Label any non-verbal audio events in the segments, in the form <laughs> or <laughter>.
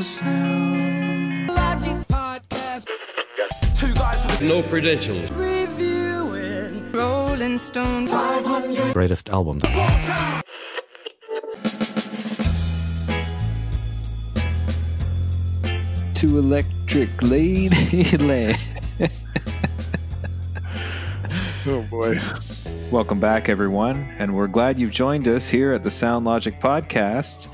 the sound. Logic podcast. Two guys with No credentials. Reviewing Rolling Stone 500. greatest album. to Electric Ladyland. <laughs> Oh boy. Welcome back, everyone, and we're glad you've joined us here at the Sound Logic Podcast.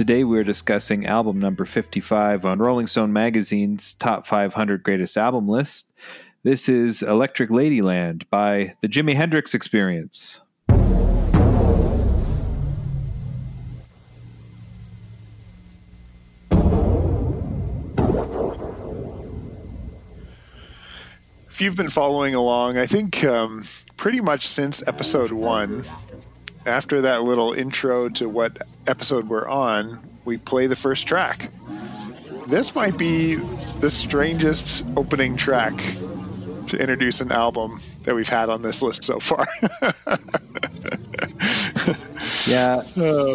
Today we're discussing album number 55 on Rolling Stone Magazine's Top 500 Greatest Album list. This is Electric Ladyland by the Jimi Hendrix Experience. If you've been following along, I think um, pretty much since episode one, after that little intro to what episode we're on, we play the first track. This might be the strangest opening track to introduce an album that we've had on this list so far. <laughs> Yeah,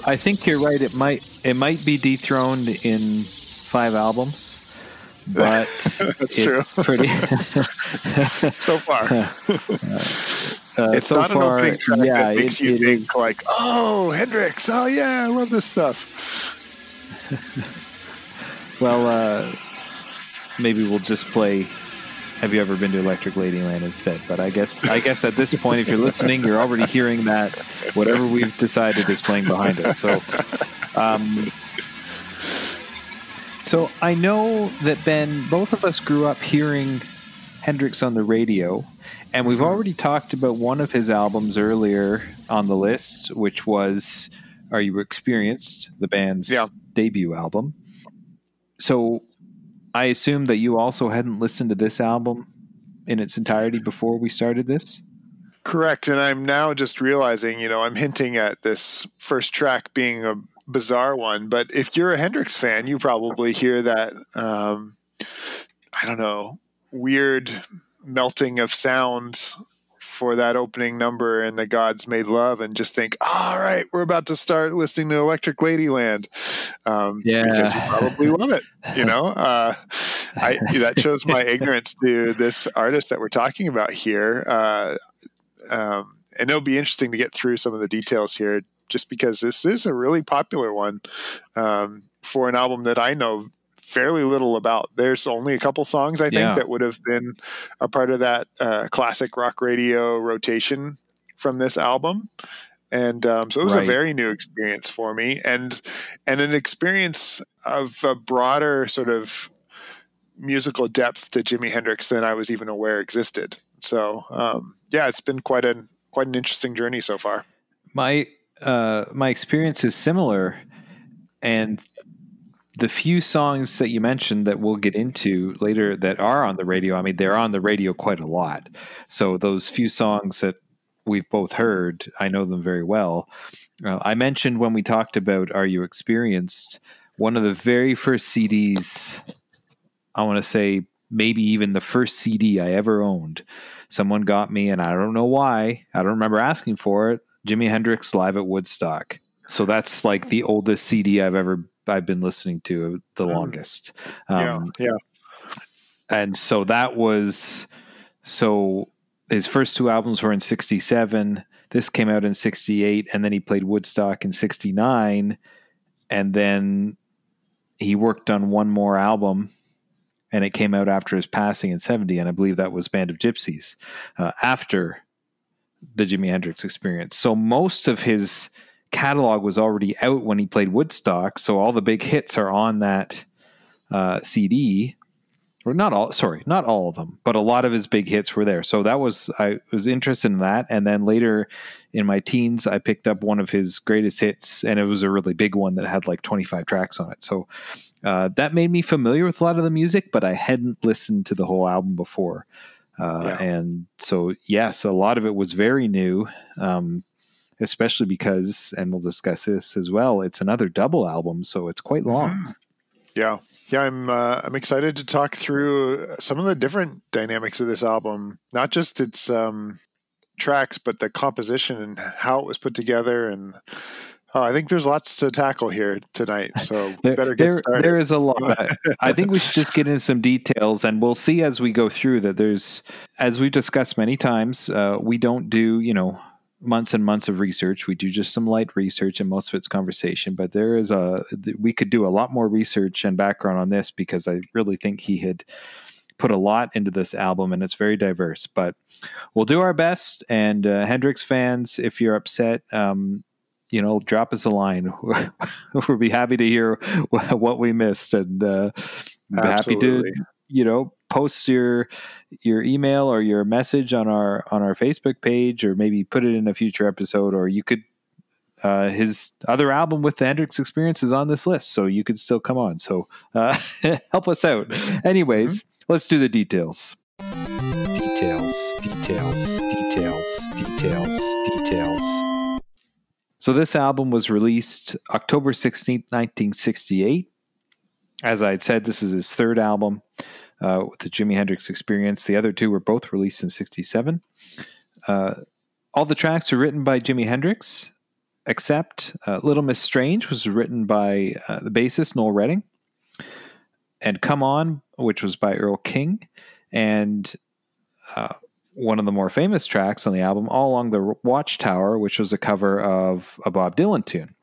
I think you're right. It might it might be dethroned in five albums, but <laughs> That's it's true. pretty. <laughs> so far. uh, It's so not an far, opening track yeah, that makes it- you it think is- like, "Oh, Hendrix! Oh yeah, I love this stuff." <laughs> Well, uh, maybe we'll just play. Have you ever been to Electric Ladyland instead? But I guess I guess at this point, if you're listening, you're already hearing that whatever we've decided is playing behind it. So, um, so I know that Ben, both of us grew up hearing Hendrix on the radio, and we've already talked about one of his albums earlier on the list, which was "Are You Experienced?" the band's Yeah. debut album. So I assume that you also hadn't listened to this album in its entirety before we started this. Correct. And I'm now just realizing, you know, I'm hinting at this first track being a bizarre one. But if you're a Hendrix fan, you probably hear that, um, I don't know, weird melting of sound for that opening number and the gods made love and just think all right we're about to start listening to electric ladyland um, Yeah. because you probably love it you know <laughs> uh, I, that shows my ignorance to this artist that we're talking about here uh, um, and it'll be interesting to get through some of the details here just because this is a really popular one um, for an album that I know fairly little about. There's only a couple songs I think Yeah. that would have been a part of that uh, classic rock radio rotation from this album. And um, so it was Right. a very new experience for me, and and an experience of a broader sort of musical depth to Jimi Hendrix than I was even aware existed. So um, yeah, it's been quite an quite an interesting journey so far. My uh, my experience is similar, and the few songs that you mentioned that we'll get into later that are on the radio. I mean, they're on the radio quite a lot. So those few songs that we've both heard, I know them very well. Uh, I mentioned when we talked about "Are You Experienced?" One of the very first CDs. I want to say maybe even the first CD I ever owned. Someone got me, and I don't know why. I don't remember asking for it. Jimi Hendrix live at Woodstock. So that's like the oldest CD I've ever I've been listening to the Mm. longest. Um, yeah, yeah. and so that was so his first two albums were in 67 this came out in 68 and then he played woodstock in 69 and then he worked on one more album and it came out after his passing in 70 and i believe that was band of Gypsys uh, after the jimi hendrix experience so most of his catalog was already out when he played woodstock so all the big hits are on that uh, cd or not all sorry not all of them but a lot of his big hits were there. So that was i was interested in that. And then later in my teens i picked up one of his greatest hits and it was a really big one that had like 25 tracks on it. So uh, that made me familiar with a lot of the music but i hadn't listened to the whole album before. Uh, Yeah. and so yes a lot of it was very new. Um, especially because and we'll discuss this as well it's another double album so it's quite long Yeah, yeah, I'm uh, I'm excited to talk through some of the different dynamics of this album, not just its um, tracks, but the composition and how it was put together, and Oh, I think there's lots to tackle here tonight, so we <laughs> There, better get there, started. there is a lot. <laughs> I think we should just get into some details, and we'll see as we go through that. There's, as we've discussed many times, uh, we don't do you know months and months of research. We do just some light research, and most of it's conversation. But there is a we could do a lot more research and background on this because I really think he had put a lot into this album, and it's very diverse. But we'll do our best. And uh, Hendrix fans, if you're upset. Um, you know, drop us a line. <laughs> we'll be happy to hear what we missed, and uh, happy to you know post your your email or your message on our on our Facebook page, or maybe put it in a future episode, or you could. Uh, his other album with the Hendrix Experience is on this list, so you could still come on. So uh, <laughs> help us out. Anyways, let's do the details. Details, details, details, details, details. So this album was released October 16th, 1968. As I had said, this is his third album uh, with the Jimi Hendrix Experience. The other two were both released in 67. Uh, all the tracks were written by Jimi Hendrix, except uh, Little Miss Strange was written by uh, the bassist Noel Redding, and Come On, which was by Earl King, and uh, one of the more famous tracks on the album, All Along the Watchtower, which was a cover of a Bob Dylan tune.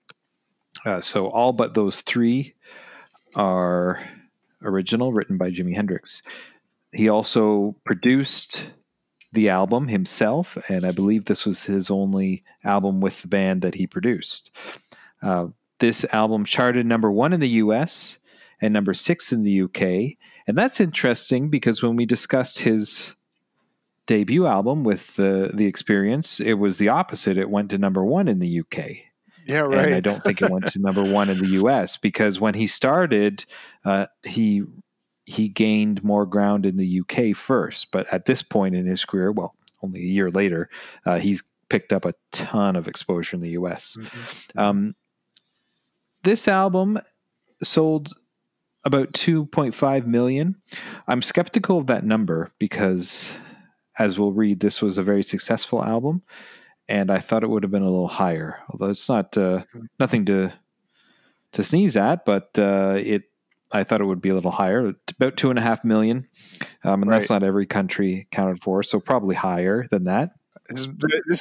Uh, so all but those three are original, written by Jimi Hendrix. He also produced the album himself, and I believe this was his only album with the band that he produced. Uh, this album charted number one in the US and number six in the UK. And that's interesting because when we discussed his debut album with the the experience, it was the opposite. It went to number one in the UK. Yeah, right. <laughs> And I don't think it went to number one in the U.S. because when he started, uh, he he gained more ground in the U.K. first. But at this point in his career, well, only a year later, uh, he's picked up a ton of exposure in the U.S. Mhm. Um, this album sold about 2.5 million. I'm skeptical of that number because, as we'll read, this was a very successful album, and I thought it would have been a little higher. Although it's not uh, nothing to to sneeze at, but uh, it I thought it would be a little higher, about two and a half million, um, and that's not every country counted for, so probably higher than that. This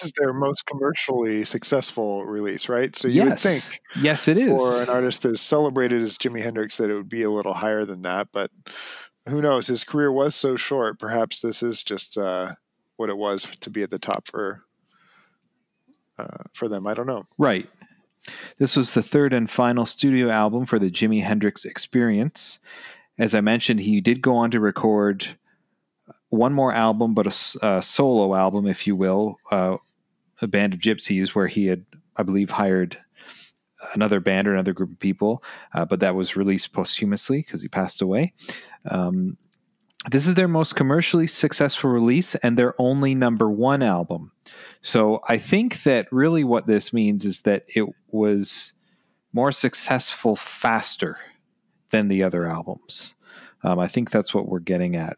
is- their most commercially successful release, right? So you would yes, think yes, it is. for an artist as celebrated as Jimi Hendrix that it would be a little higher than that, but who knows? His career was so short. Perhaps this is just uh, what it was to be at the top for uh, for them. I don't know. Right. This was the third and final studio album for the Jimi Hendrix Experience. As I mentioned, he did go on to record one more album, but a solo album, if you will, uh, a band of Gypsys, where he had, I believe, hired another band or another group of people, uh, but that was released posthumously because he passed away. Um, this is their most commercially successful release and their only number one album. So I think that really what this means is that it was more successful faster than the other albums. Um, I think that's what we're getting at.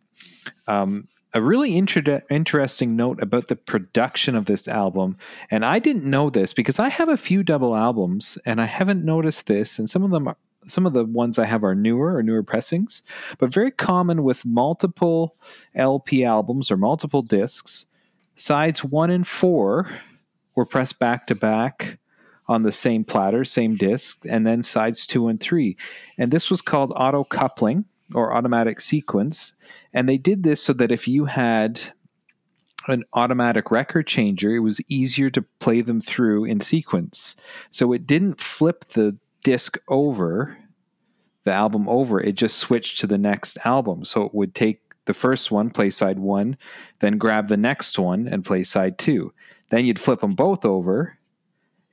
Um, a really inter- interesting note about the production of this album, and I didn't know this because I have a few double albums and I haven't noticed this, and some of them are. Some of the ones I have are newer or newer pressings, but very common with multiple LP albums or multiple discs sides one and four were pressed back to back on the same platter, same disc, and then sides two and three. And this was called auto coupling or automatic sequence. And they did this so that if you had an automatic record changer, it was easier to play them through in sequence. So it didn't flip the disc over, the album over, it just switched to the next album. So it would take the first one, play side one, then grab the next one and play side two. Then you'd flip them both over.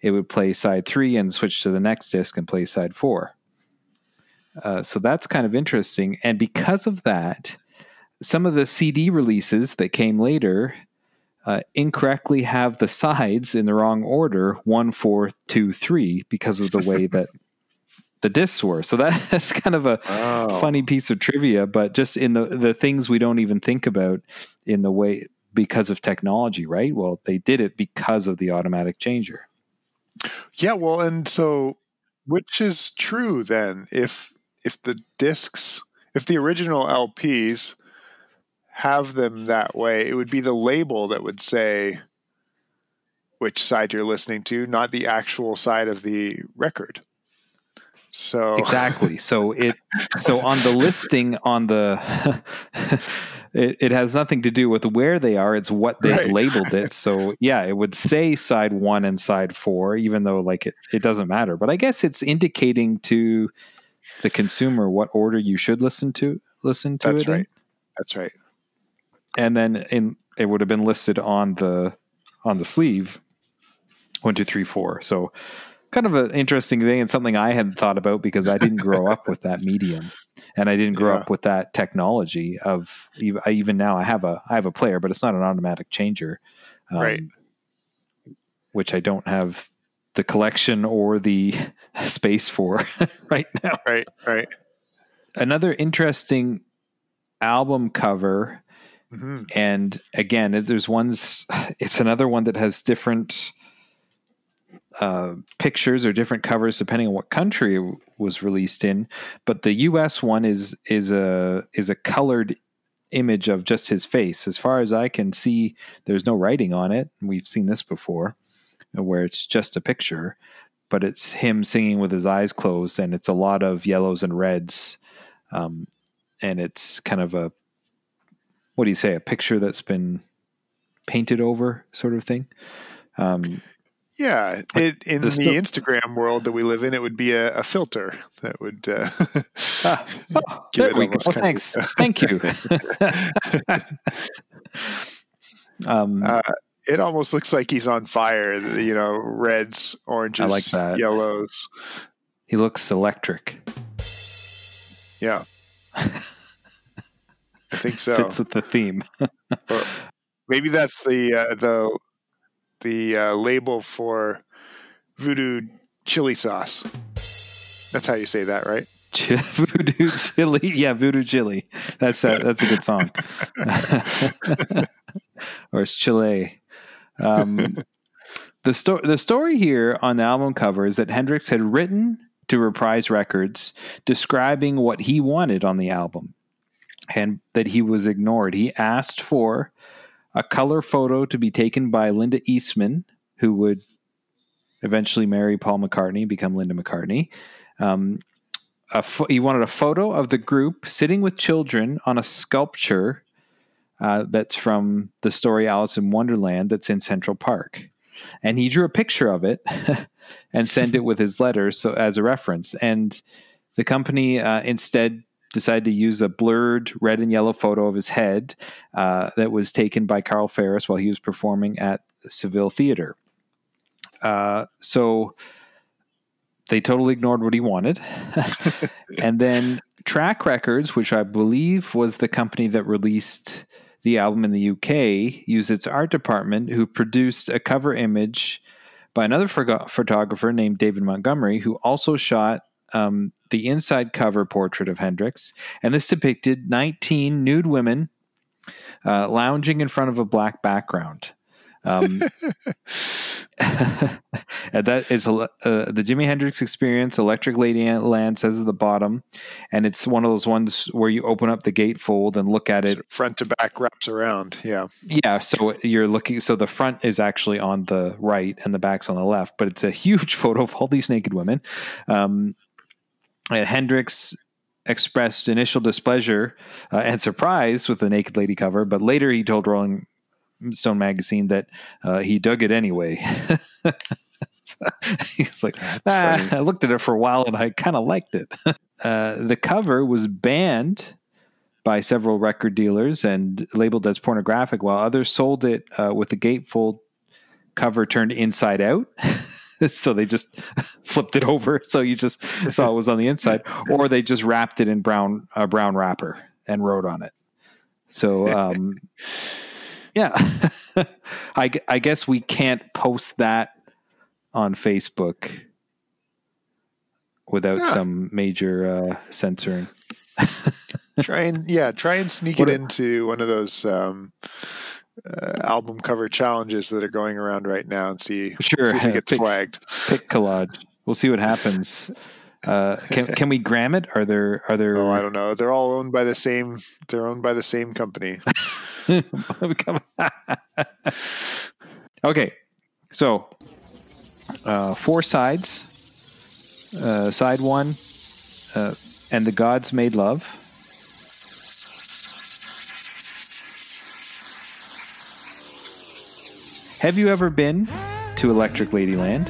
It would play side three and switch to the next disc and play side four. Uh, so that's kind of interesting. And because of that, some of the CD releases that came later uh, incorrectly have the sides in the wrong order one, four, two, three because of the way that the discs were. So that, <laughs> that's kind of a Oh. funny piece of trivia, but just in the the things we don't even think about in the way because of technology, right? Well, they did it because of the automatic changer. Yeah, well, and so which is true then? If if the discs, if the original LPs have them that way, it would be the label that would say which side you're listening to, not the actual side of the record. So <laughs> exactly. So it so on the listing on the <laughs> it, it has nothing to do with where they are. It's what they've Right. labeled it. <laughs> So yeah, it would say side one and side four, even though like it, it doesn't matter. But I guess it's indicating to the consumer what order you should listen to listen to That's it in. right. That's right. And then in it would have been listed on the on the sleeve one two three four so kind of an interesting thing and something i hadn't thought about because i didn't grow up with that medium and i didn't grow Yeah. up with that technology of even now i have a i have a player but it's not an automatic changer um, Right. which i don't have the collection or the <laughs> space for <laughs> right now Right. Right. another interesting album cover hmm and again there's ones <sighs> it's another one that has different uh, pictures or different covers depending on what country it was released in. But the us one is is a is a colored image of just his face. As far as i can see there's no writing on it. We've seen this before where it's just a picture but it's him singing with his eyes closed and it's a lot of yellows and reds um, and it's kind of a what do you say a picture that's been painted over sort of thing um, Yeah. It in the, sto- Instagram world that we live in, it would be a, a filter that would uh, ah, <laughs> oh, Give there it we go. Oh, thanks of- <laughs> thank you <laughs> um, Uh, it almost looks like he's on fire. You know, reds, oranges, like that. yellows. he looks electric Yeah. I think <laughs> so. fits with the theme <laughs> maybe that's the uh, the the uh, label for voodoo chili sauce. That's how you say that, right? <laughs> Ch- voodoo chili yeah voodoo chili that's a, that's a good song or it's chile um, the, sto- the story here on the album cover is that hendrix had written to reprise records describing what he wanted on the album and that he was ignored he asked for a color photo to be taken by linda eastman who would eventually marry paul mccartney become linda mccartney um, pho- he wanted a photo of the group sitting with children on a sculpture uh, that's from the story Alice in Wonderland that's in Central Park. And he drew a picture of it <laughs> and sent it with his letter so as a reference. And the company uh, instead decided to use a blurred red and yellow photo of his head uh, that was taken by Karl Ferris while he was performing at Saville Theater. Uh, so they totally ignored what he wanted. <laughs> and then Track Records, which I believe was the company that released the album in the UK, used its art department, who produced a cover image by another photo- photographer named David Montgomery, who also shot um, the inside cover portrait of Hendrix. And this depicted 19 nude women uh, lounging in front of a black background. Um, <laughs> and that is uh, the Jimi Hendrix Experience. Electric Ladyland says at the bottom, and it's one of those ones where you open up the gatefold and look at it. Front to back wraps around. Yeah. Yeah, so you're looking. So the front is actually on the right, and the back's on the left. But it's a huge <laughs> photo of all these naked women. Um, and Hendrix expressed initial displeasure uh, and surprise with the naked lady cover, but later he told Rolling Stone magazine that uh, he dug it anyway. <laughs> So He's like, ah. I looked at it for a while and I kind of liked it. <laughs> uh, the cover was banned by several record dealers and labeled as pornographic, while others sold it uh, with the gatefold cover turned inside out. <laughs> <laughs> so they just <laughs> flipped it over, so you just saw it was on the inside, <laughs> or they just wrapped it in brown a brown wrapper and wrote on it. So, um, yeah, I, I guess we can't post that on Facebook without Yeah. some major uh, censoring. try and yeah, try and sneak What it a- into one of those um, uh, album cover challenges that are going around right now and see, Sure. see if it <laughs> gets Pick- flagged. Pick collage. We'll see what happens. Uh, can can we gram it? Are there are there? Oh, I don't know. They're all owned by the same. They're owned by the same company. <laughs> <laughs> Okay, so uh, four sides. Uh, side one, uh, and the gods made love. Have you ever been to Electric Ladyland?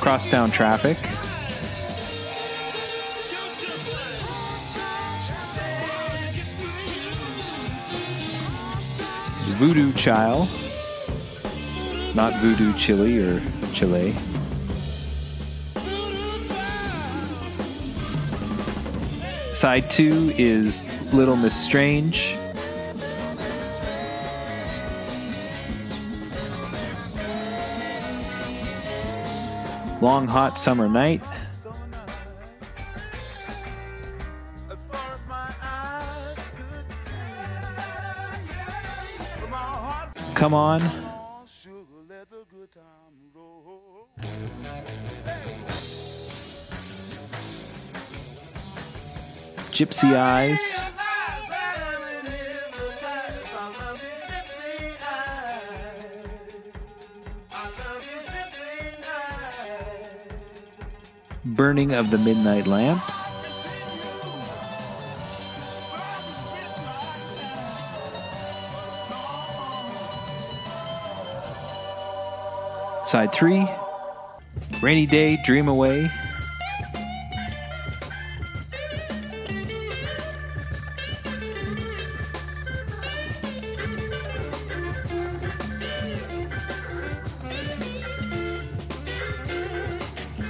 Crosstown traffic. Voodoo Child. Not Voodoo Chili or Chile. Side two is Little Miss Strange. Long Hot Summer Night. Come far Gypsy Eyes. Burning of the Midnight Lamp. Side three. Rainy Day, Dream Away.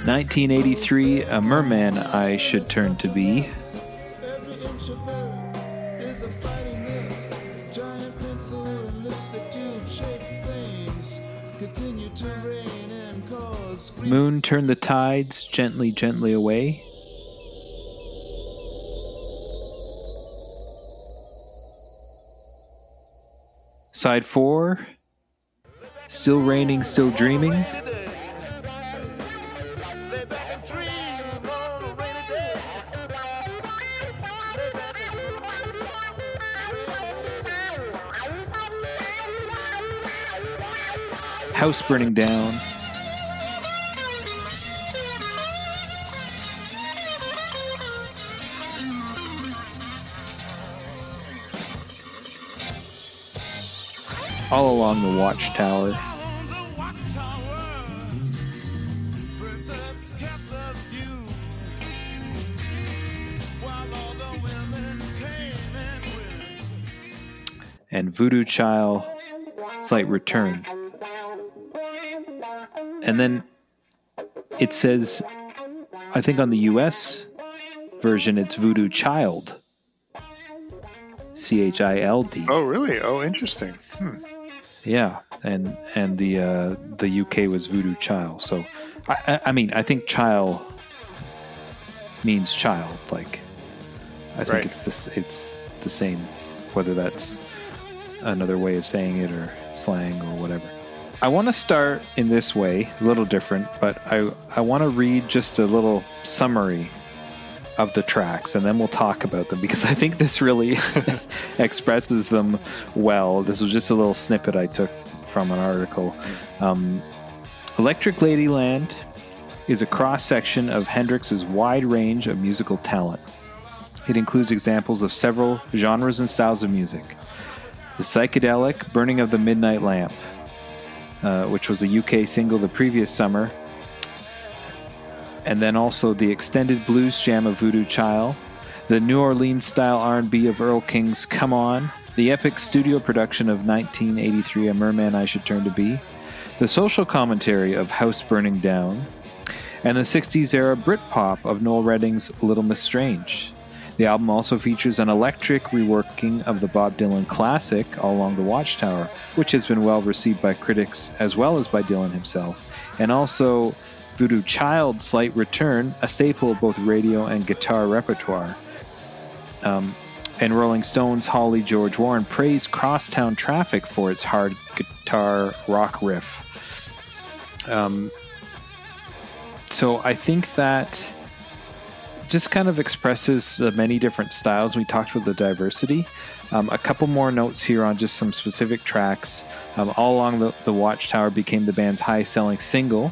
Nineteen eighty three, a merman I should turn to be. Moon turn the tides gently, gently away. Side four. Still raining, still dreaming. House burning down. All along the watchtower. and Voodoo Child slight return. And then it says, I think on the US version, it's Voodoo Child. C H I L D. Oh, really? Oh, interesting. Hmm. Yeah, and and the uh, the UK was Voodoo Child. So, I, I, I mean, I think child means child. Like, I think Right. it's this. It's the same, whether that's another way of saying it or slang or whatever. I want to start in this way, a little different, but I I want to read just a little summary of the tracks and then we'll talk about them because I think this really <laughs> expresses them well. This was just a little snippet I took from an article. Um, Electric Ladyland is a cross section of Hendrix's wide range of musical talent. It includes examples of several genres and styles of music. The psychedelic Burning of the Midnight Lamp, uh, which was a UK single the previous summer, and then also the extended blues jam of Voodoo Child, the New Orleans style R&B of Earl King's Come On, the epic studio production of 1983 A Merman I Should Turn to Be, the social commentary of House Burning Down, and the 60s era Britpop of Noel Redding's Little Miss Strange. The album also features an electric reworking of the Bob Dylan classic All Along the Watchtower, which has been well received by critics as well as by Dylan himself, and also Voodoo Child's slight return, a staple of both radio and guitar repertoire. Um, and Rolling Stones' Holly George Warren praised Crosstown Traffic for its hard guitar rock riff. Um, so I think that just kind of expresses the many different styles. We talked about the diversity. Um, a couple more notes here on just some specific tracks. Um, All Along the, the Watchtower became the band's highest selling single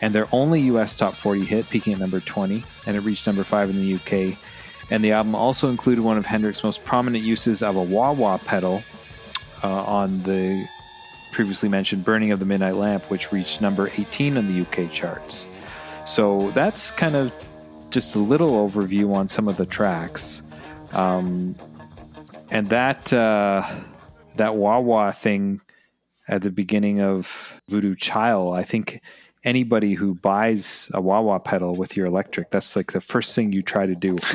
and their only US top 40 hit, peaking at number 20, and it reached number 5 in the UK. And the album also included one of Hendrix's most prominent uses of a wah wah pedal uh, on the previously mentioned Burning of the Midnight Lamp, which reached number 18 in the UK charts. So that's kind of just a little overview on some of the tracks. Um, and that uh, that wah wah thing at the beginning of Voodoo Child, I think anybody who buys a wah wah pedal with your electric, that's like the first thing you try to do. <laughs>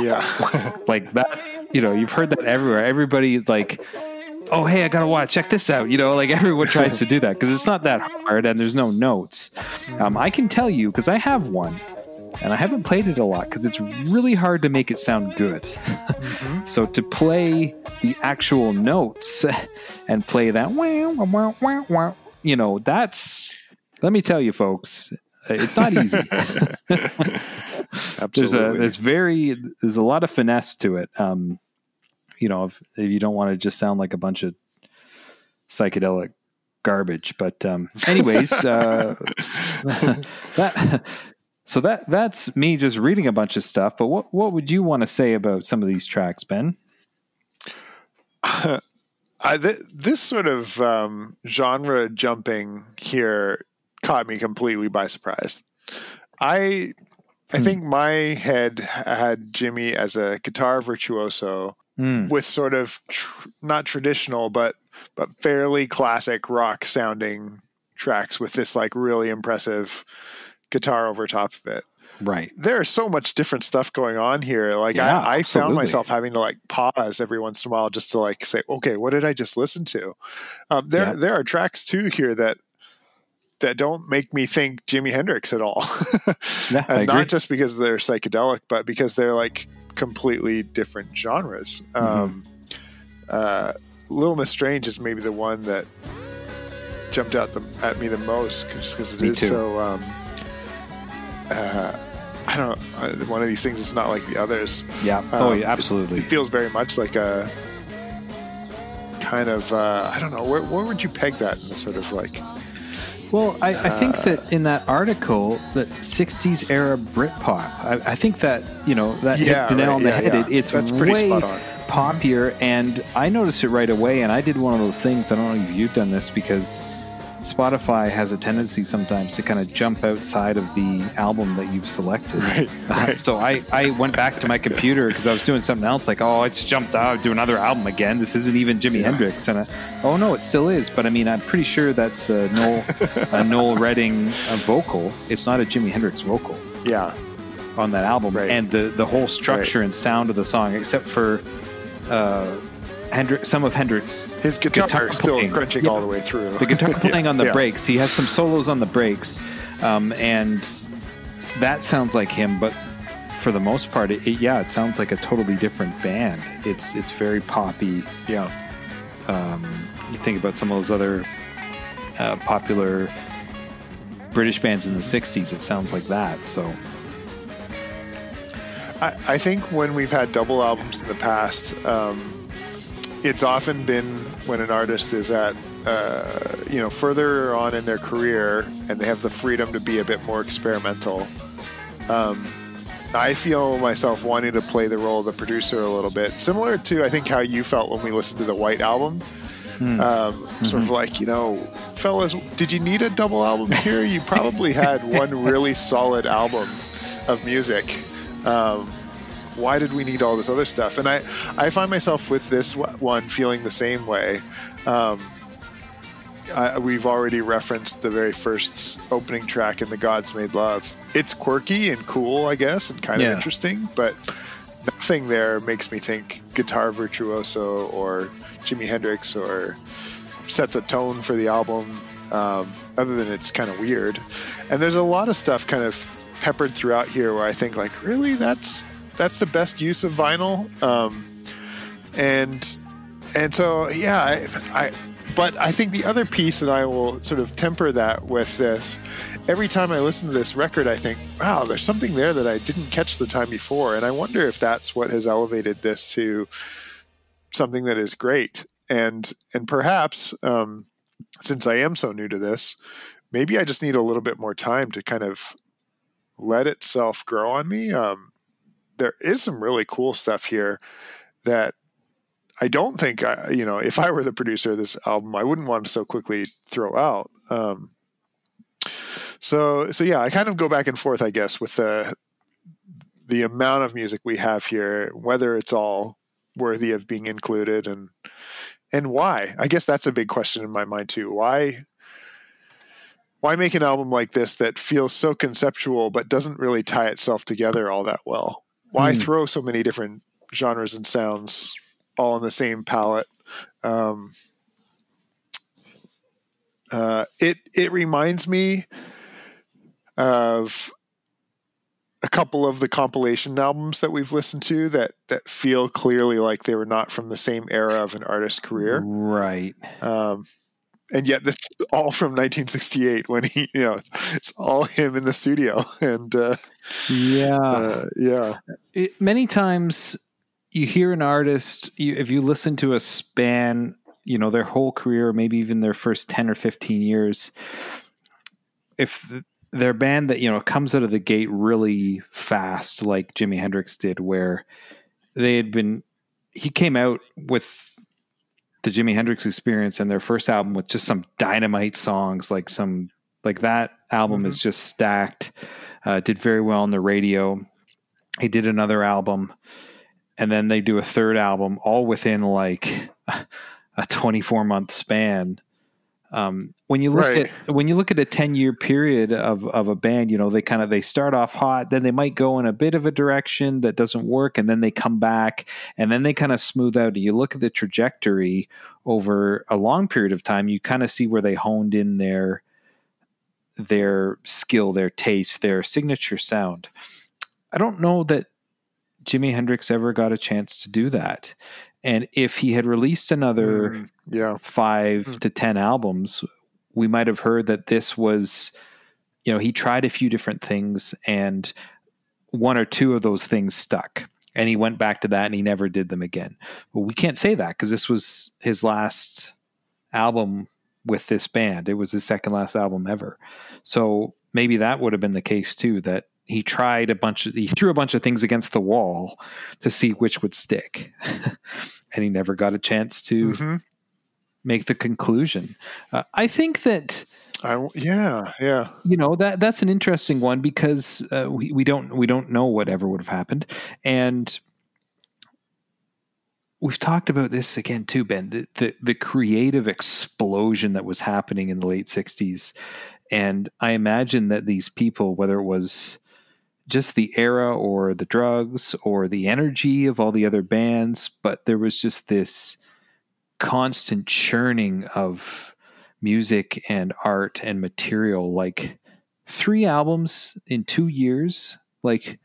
Yeah. like that, you know, you've heard that everywhere. Everybody like, oh hey, I gotta watch, check this out. You know, like <laughs> everyone tries to do that because it's not that hard and there's no notes. Um, I can tell you because I have one. And I haven't played it a lot because it's really hard to make it sound good. <laughs> so to play the actual notes <laughs> and play that wow wow wow wow, you know, that's let me tell you, folks, it's not easy. there's a Absolutely. there's very there's a lot of finesse to it. Um, you know, if, if you don't want to just sound like a bunch of psychedelic garbage, but um, <laughs> anyways, uh, <laughs> that <laughs> so that that's me just reading a bunch of stuff. But what what would you want to say about some of these tracks, Ben? I, th- this sort of um, genre jumping here caught me completely by surprise. I I Hmm. think my head had Jimi as a guitar virtuoso Hmm. with sort of tr- not traditional but but fairly classic rock sounding tracks with this like really impressive guitar over top of it Right. there's so much different stuff going on here. Like Yeah, I, I found myself having to like pause every once in a while just to like say, okay, what did I just listen to? Um, there, Yeah. there are tracks too here that that don't make me think Jimi Hendrix at all, <laughs> Yeah, and agree. not just because they're psychedelic, but because they're like completely different genres. Mm-hmm. Um, uh, Little Miss Strange is maybe the one that jumped out the, at me the most, just because it Me is too. so. Um, uh, I don't. Uh, one of these things is not like the others. yeah. oh, um, yeah, absolutely. It feels very much like a kind of. Uh, I don't know. Where, where would you peg that in the sort of like? Well, I, I think Uh, that in that article, that '60s era Britpop, I, I think that you know that Yeah, hit the nail right, on the yeah, head. yeah. It, it's That's pretty way spot on. poppier, and I noticed it right away. And I did one of those things. I don't know if you've done this because Spotify has a tendency sometimes to kind of jump outside of the album that you've selected. <laughs> Right, Uh, so I, I went back to my computer because I was doing something else. Like, oh, it's jumped out do another album again. This isn't even Jimi Yeah. Hendrix. And I, oh no, it still is. But I mean, I'm pretty sure that's uh, Noel a <laughs> Noel Redding uh, vocal. It's not a Jimi Hendrix vocal Yeah, on that album. Right. And the the whole structure and sound of the song, except for uh, Hendrix, some of Hendrix his guitar, Guitar still playing. crunching Yeah. all the way through. the guitar <laughs> playing on the Yeah. breaks. He has some solos on the breaks, um, and that sounds like him. But for the most part, it, it- yeah, it sounds like a totally different band. It's it's very poppy. Yeah, Um, you think about some of those other uh, popular British bands in the '60s. It sounds like that. So I, I think when we've had double albums in the past, um, it's often been when an artist is at uh, you know further on in their career and they have the freedom to be a bit more experimental. Um, I feel myself wanting to play the role of the producer a little bit, similar to I think how you felt when we listened to the White album. Um, Sort of like you know, fellas, did you need a double album here? You probably had one <laughs> really solid album of music. Um, why did we need all this other stuff? And I, I find myself with this one feeling the same way. Um, I, we've already referenced the very first opening track in the Gods Made Love. It's quirky and cool, I guess, and kind Yeah. of interesting, but nothing there makes me think guitar virtuoso or Jimi Hendrix or sets a tone for the album. Um, other than it's kind of weird. And there's a lot of stuff kind of peppered throughout here where I think like, really, that's that's the best use of vinyl. Um, and and so yeah, I, I but I think the other piece, and I will sort of temper that with this. Every time I listen to this record, I think, wow, there's something there that I didn't catch the time before, and I wonder if that's what has elevated this to something that is great. And and perhaps um, since I am so new to this, maybe I just need a little bit more time to kind of let itself grow on me. Um, there is some really cool stuff here that I don't think I, you know, if I were the producer of this album, I wouldn't want to so quickly throw out. Um, so, so yeah, I kind of go back and forth, I guess, with the the amount of music we have here, whether it's all worthy of being included, and and why. I guess that's a big question in my mind too. Why why make an album like this that feels so conceptual but doesn't really tie itself together all that well? Why Mm. throw so many different genres and sounds all in the same palette? Um, uh, it it reminds me of a couple of the compilation albums that we've listened to that that feel clearly like they were not from the same era of an artist's career. Right. Um, and yet this is all from 1968 when he, you know, it's all him in the studio. <laughs> And uh, Yeah. uh, yeah, it, many times you hear an artist you, if you listen to a span you know their whole career maybe even their first 10 or 15 years if th- their band that you know comes out of the gate really fast like jimi hendrix did where they had been he came out with the jimi hendrix experience and their first album with just some dynamite songs like some like that album is just stacked uh, did very well on the radio. He did another album and then they do a third album all within like <laughs> a 24 month span um, when you look Right. at when you look at a 10 year period of of a band you know they kind of they start off hot then they might go in a bit of a direction that doesn't work and then they come back and then they kind of smooth out you look at the trajectory over a long period of time you kind of see where they honed in their their skill their taste their signature sound i don't know that Jimi Hendrix ever got a chance to do that. And if he had released another Mm, yeah, five Mm. to 10 albums, we might have heard that this was, you know, he tried a few different things and one or two of those things stuck. And he went back to that and he never did them again. But we can't say that because this was his last album with this band. It was his second last album ever. So maybe that would have been the case too, that he tried a bunch of, he threw a bunch of things against the wall to see which would stick. <laughs> and he never got a chance to Mhm. make the conclusion. Uh, I think that I, yeah, yeah, you know that that's an interesting one because uh, we we don't we don't know whatever would have happened, and we've talked about this again too, Ben. The the, the creative explosion that was happening in the late '60s, and I imagine that these people, whether it was just the era or the drugs or the energy of all the other bands, but there was just this constant churning of music and art and material. Like three albums in two years? Like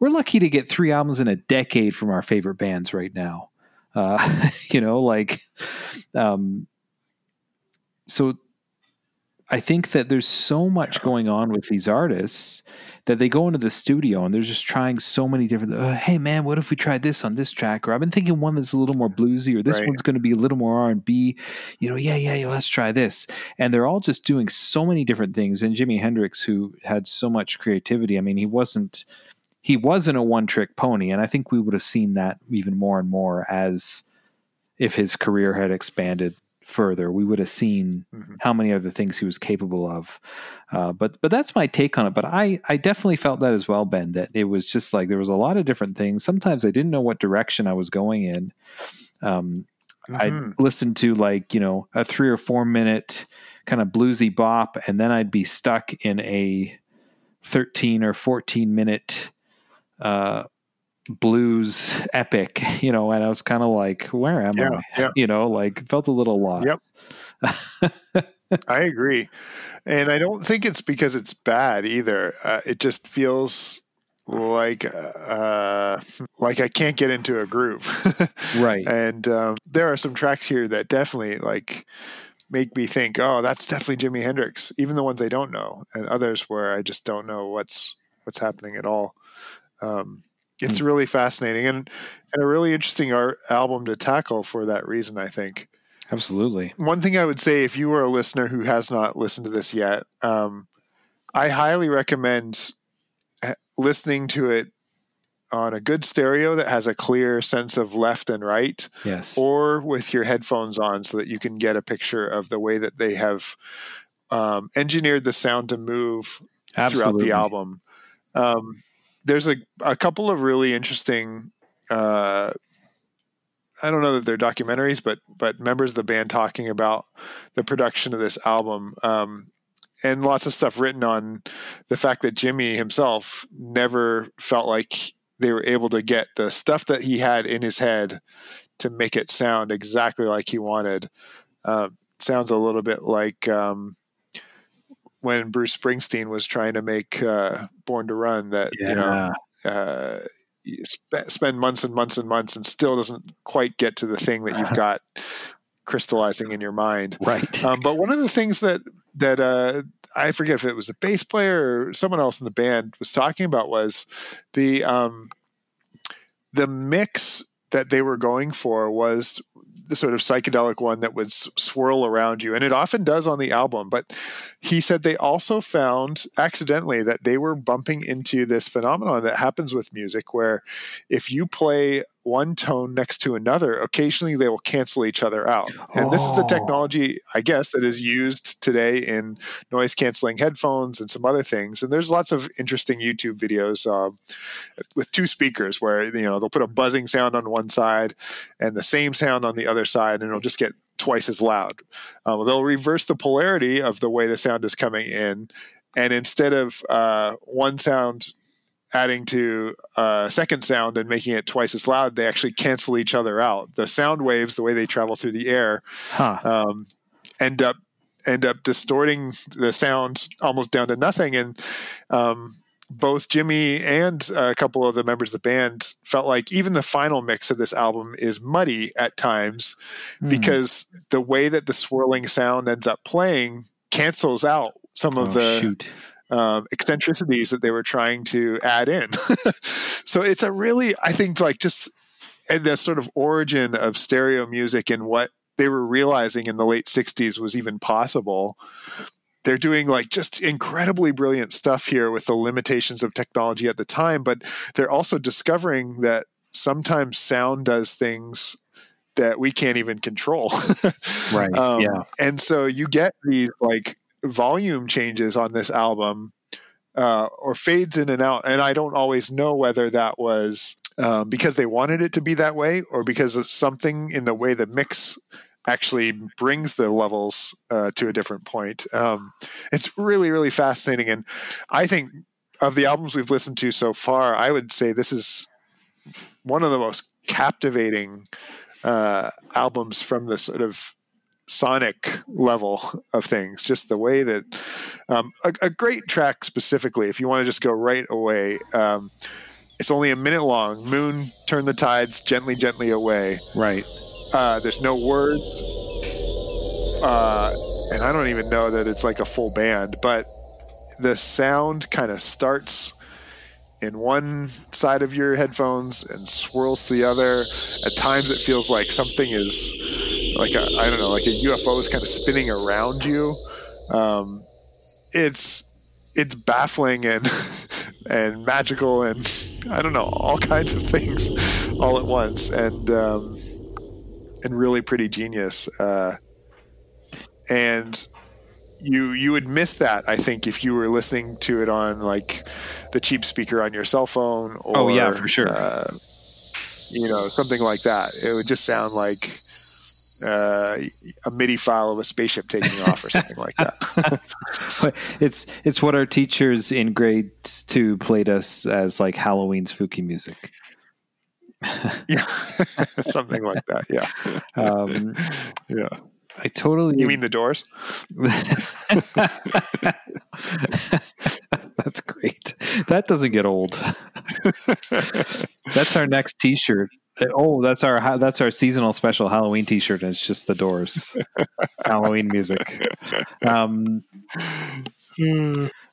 we're lucky to get three albums in a decade from our favorite bands right now. Uh <laughs> you know like um so i think that there's so much going on with these artists that they go into the studio and they're just trying so many different uh, hey man what if we tried this on this track? Or i've been thinking one that's a little more bluesy or this Right. one's going to be a little more r&b you know yeah yeah yeah let's try this. And they're all just doing so many different things. And jimi hendrix who had so much creativity i mean he wasn't he wasn't a one trick pony. And i think we would have seen that even more and more as if his career had expanded further we would have seen Mhm. how many other things he was capable of uh, but but that's my take on it but i i definitely felt that as well ben that it was just like there was a lot of different things sometimes i didn't know what direction i was going in um, Mhm. I listened to like, you know, a three or four minute kind of bluesy bop, and then I'd be stuck in a 13 or 14 minute uh, blues epic, you know, and I was kind of like, where am yeah, I? yeah. <laughs> You know, like felt a little lost. Yep. <laughs> I agree, and I don't think it's because it's bad either. Uh, it just feels like uh, like I can't get into a groove, Right. <laughs> And um, there are some tracks here that definitely like make me think, oh, that's definitely Jimi Hendrix. Even the ones I don't know, and others where I just don't know what's what's happening at all. Um, it's really fascinating and and a really interesting art album to tackle for that reason. I think. Absolutely. One thing I would say, if you are a listener who has not listened to this yet, um, I highly recommend uh, listening to it on a good stereo that has a clear sense of left and right, Yes. or with your headphones on so that you can get a picture of the way that they have um, engineered the sound to move throughout the album. Um, there's a, a couple of really interesting. Uh, I don't know that they're documentaries, but but members of the band talking about the production of this album, um, and lots of stuff written on the fact that Jimi himself never felt like they were able to get the stuff that he had in his head to make it sound exactly like he wanted. Uh, sounds a little bit like um, when Bruce Springsteen was trying to make uh, Born to Run. That you know uh, you sp- spend months and months and months and still doesn't quite get to the thing that you've <laughs> got crystallizing in your mind. Right. Um, but one of the things that that uh, I forget if it was a bass player or someone else in the band was talking about was the um, the mix that they were going for was the sort of psychedelic one that would s- swirl around you, and it often does on the album. But he said they also found accidentally that they were bumping into this phenomenon that happens with music, where if you play one tone next to another, occasionally they will cancel each other out. And this is the Oh. technology, I guess, that is used today in noise canceling headphones and some other things. And there's lots of interesting YouTube videos um, with two speakers where you know they'll put a buzzing sound on one side and the same sound on the other side, and it'll just get twice as loud. Um, they'll reverse the polarity of the way the sound is coming in, and instead of uh, one sound adding to a second sound and making it twice as loud, they actually cancel each other out. The sound waves, the way they travel through the air, Huh. um, end up end up distorting the sound almost down to nothing. And um, both Jimi and a couple of the members of the band felt like even the final mix of this album is muddy at times Hmm. because the way that the swirling sound ends up playing cancels out some of Oh, the shoot. Um, eccentricities that they were trying to add in. <laughs> so it's a really, I think, like just and the sort of origin of stereo music and what they were realizing in the late 60s was even possible. They're doing like just incredibly brilliant stuff here with the limitations of technology at the time, but they're also discovering that sometimes sound does things that we can't even control. <laughs> Right. Um, yeah. And so you get these like volume changes on this album uh, or fades in and out. And I don't always know whether that was um, because they wanted it to be that way or because of something in the way the mix actually brings the levels uh, to a different point. Um, it's really, really fascinating. And I think of the albums we've listened to so far, I would say this is one of the most captivating uh, albums from the sort of sonic level of things just the way that um, a, a great track specifically if you want to just go right away um, it's only a minute long moon turn the tides gently gently away Right. uh, there's no words uh, and i don't even know that it's like a full band but the sound kind of starts in one side of your headphones and swirls to the other. At times it feels like something is like i don't know like a ufo is kind of spinning around you. Um, it's it's baffling and <laughs> and magical and i don't know all kinds of things all at once. And um, and really pretty genius. Uh, and you you would miss that i think if you were listening to it on like the cheap speaker on your cell phone or Oh, yeah, for sure. uh, you know something like that it would just sound like uh, a MIDI file of a spaceship taking off or something like that. <laughs> It's it's what our teachers in grade two played us as like Halloween spooky music. <laughs> yeah, <laughs> something like that. Yeah, Um, yeah. I totally. You mean the Doors? <laughs> That's great. That doesn't get old. that's our next T-shirt. Oh, that's our that's our seasonal special Halloween T-shirt, and it's just the Doors, Halloween music. Um,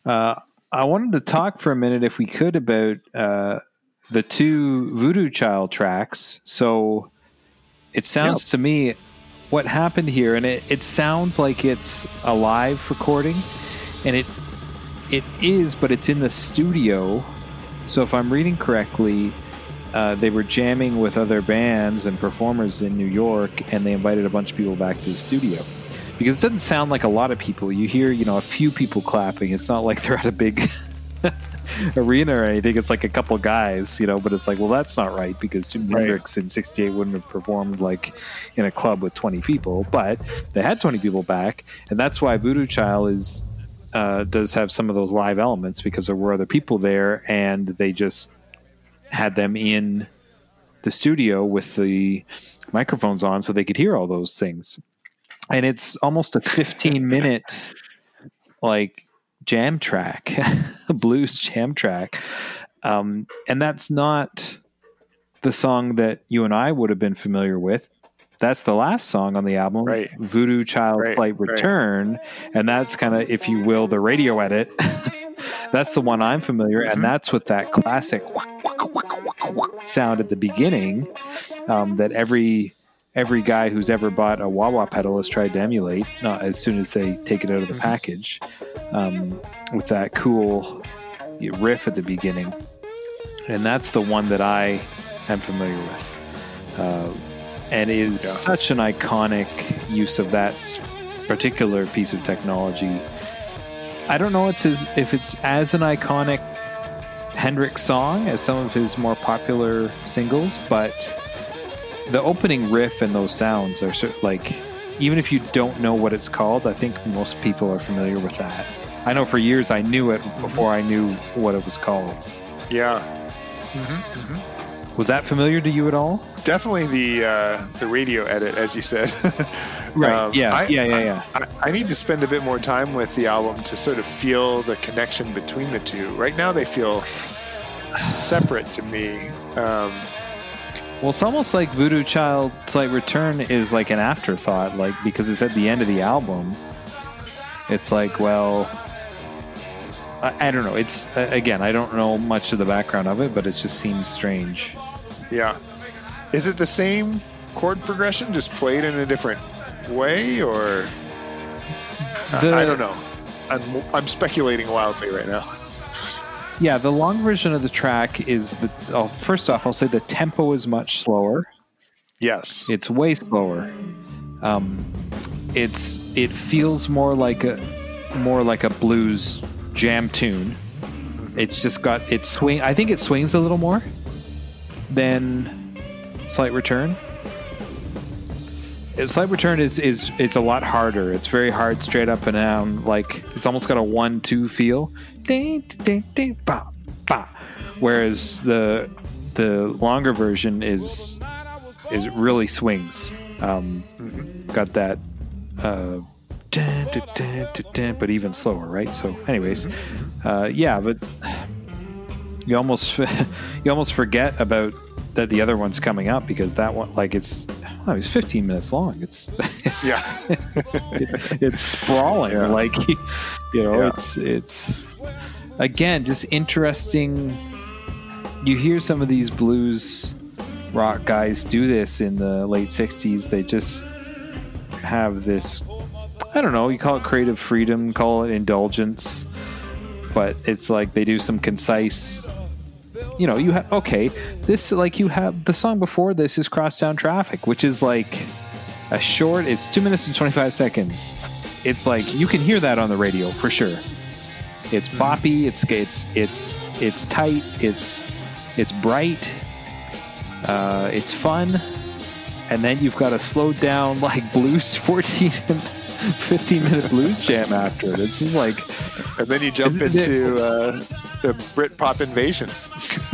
uh, I wanted to talk for a minute, if we could, about uh, the two Voodoo Child tracks. So it sounds to me what happened here, and it, it sounds like it's a live recording, and it it is, but it's in the studio. So if I'm reading correctly, uh, they were jamming with other bands and performers in New York, and they invited a bunch of people back to the studio because it doesn't sound like a lot of people. You hear, you know, a few people clapping. It's not like they're at a big <laughs> <laughs> arena or anything. It's like a couple guys, you know. But it's like, well, that's not right because Jimi Right. Hendrix in '68 wouldn't have performed like in a club with 20 people, but they had 20 people back, and that's why Voodoo Child is uh, does have some of those live elements because there were other people there, and they just had them in the studio with the microphones on so they could hear all those things. And it's almost a 15 minute like jam track, a <laughs> blues jam track. Um, and that's not the song that you and I would have been familiar with. That's the last song on the album, Right. Voodoo Child Right, Slight right. Return. And that's kind of, if you will, the radio edit. <laughs> that's the one I'm familiar, Mm-hmm. and that's with that classic whack, whack, whack, whack, whack sound at the beginning um, that every every guy who's ever bought a wah wah pedal has tried to emulate uh, as soon as they take it out of the package um, with that cool riff at the beginning. And that's the one that I am familiar with. Uh, and is Yeah. such an iconic use of that particular piece of technology. I don't know it's as, if it's as an iconic Hendrix song as some of his more popular singles, but the opening riff and those sounds are sort like even if you don't know what it's called, I think most people are familiar with that. I know for years I knew it before I knew what it was called. Yeah, Was that familiar to you at all? definitely the uh, the radio edit, as you said. <laughs> Um, yeah, I- yeah, yeah, yeah. I, I need to spend a bit more time with the album to sort of feel the connection between the two. Right now, they feel separate to me. Um, Well, it's almost like Voodoo Child Slight Return is like an afterthought, like because it's at the end of the album. It's like, well, I, I don't know. It's again, I don't know much of the background of it, but it just seems strange. yeah, is it the same chord progression, just played in a different way, or I- I don't know. I'm I'm speculating wildly right now. Yeah, the long version of the track is the. Oh, first off, I'll say the tempo is much slower. Yes. It's way slower. Um, it's it feels more like a more like a blues jam tune. It's just got it swing. I think it swings a little more than Slight Return. Slight Return is is it's a lot harder. It's very hard, straight up and down. Like it's almost got a one-two feel. Whereas the the longer version is is really swings. Um, got that, uh, but even slower, right? So, anyways, uh, yeah, but you almost <laughs> you almost forget about that the other one's coming up because that one, like, it's oh, it's 15 minutes long. It's, <laughs> it's Yeah. it- it's sprawling. Yeah. Like, you know, Yeah. it's it's again just interesting. You hear some of these blues rock guys do this in the late 60s. They just have this, I don't know, you call it creative freedom, call it indulgence, but it's like they do some concise. You know, you have okay. This like you have the song before this is "Crosstown Traffic," which is like a short. It's two minutes and twenty five seconds. It's like you can hear that on the radio for sure. It's boppy. It's it's it's it's tight. It's it's bright. Uh, it's fun, and then you've got a slowed down <laughs> like blues fourteen and fifteen minute blues jam after it. It's just like And then you jump into uh, the Britpop invasion.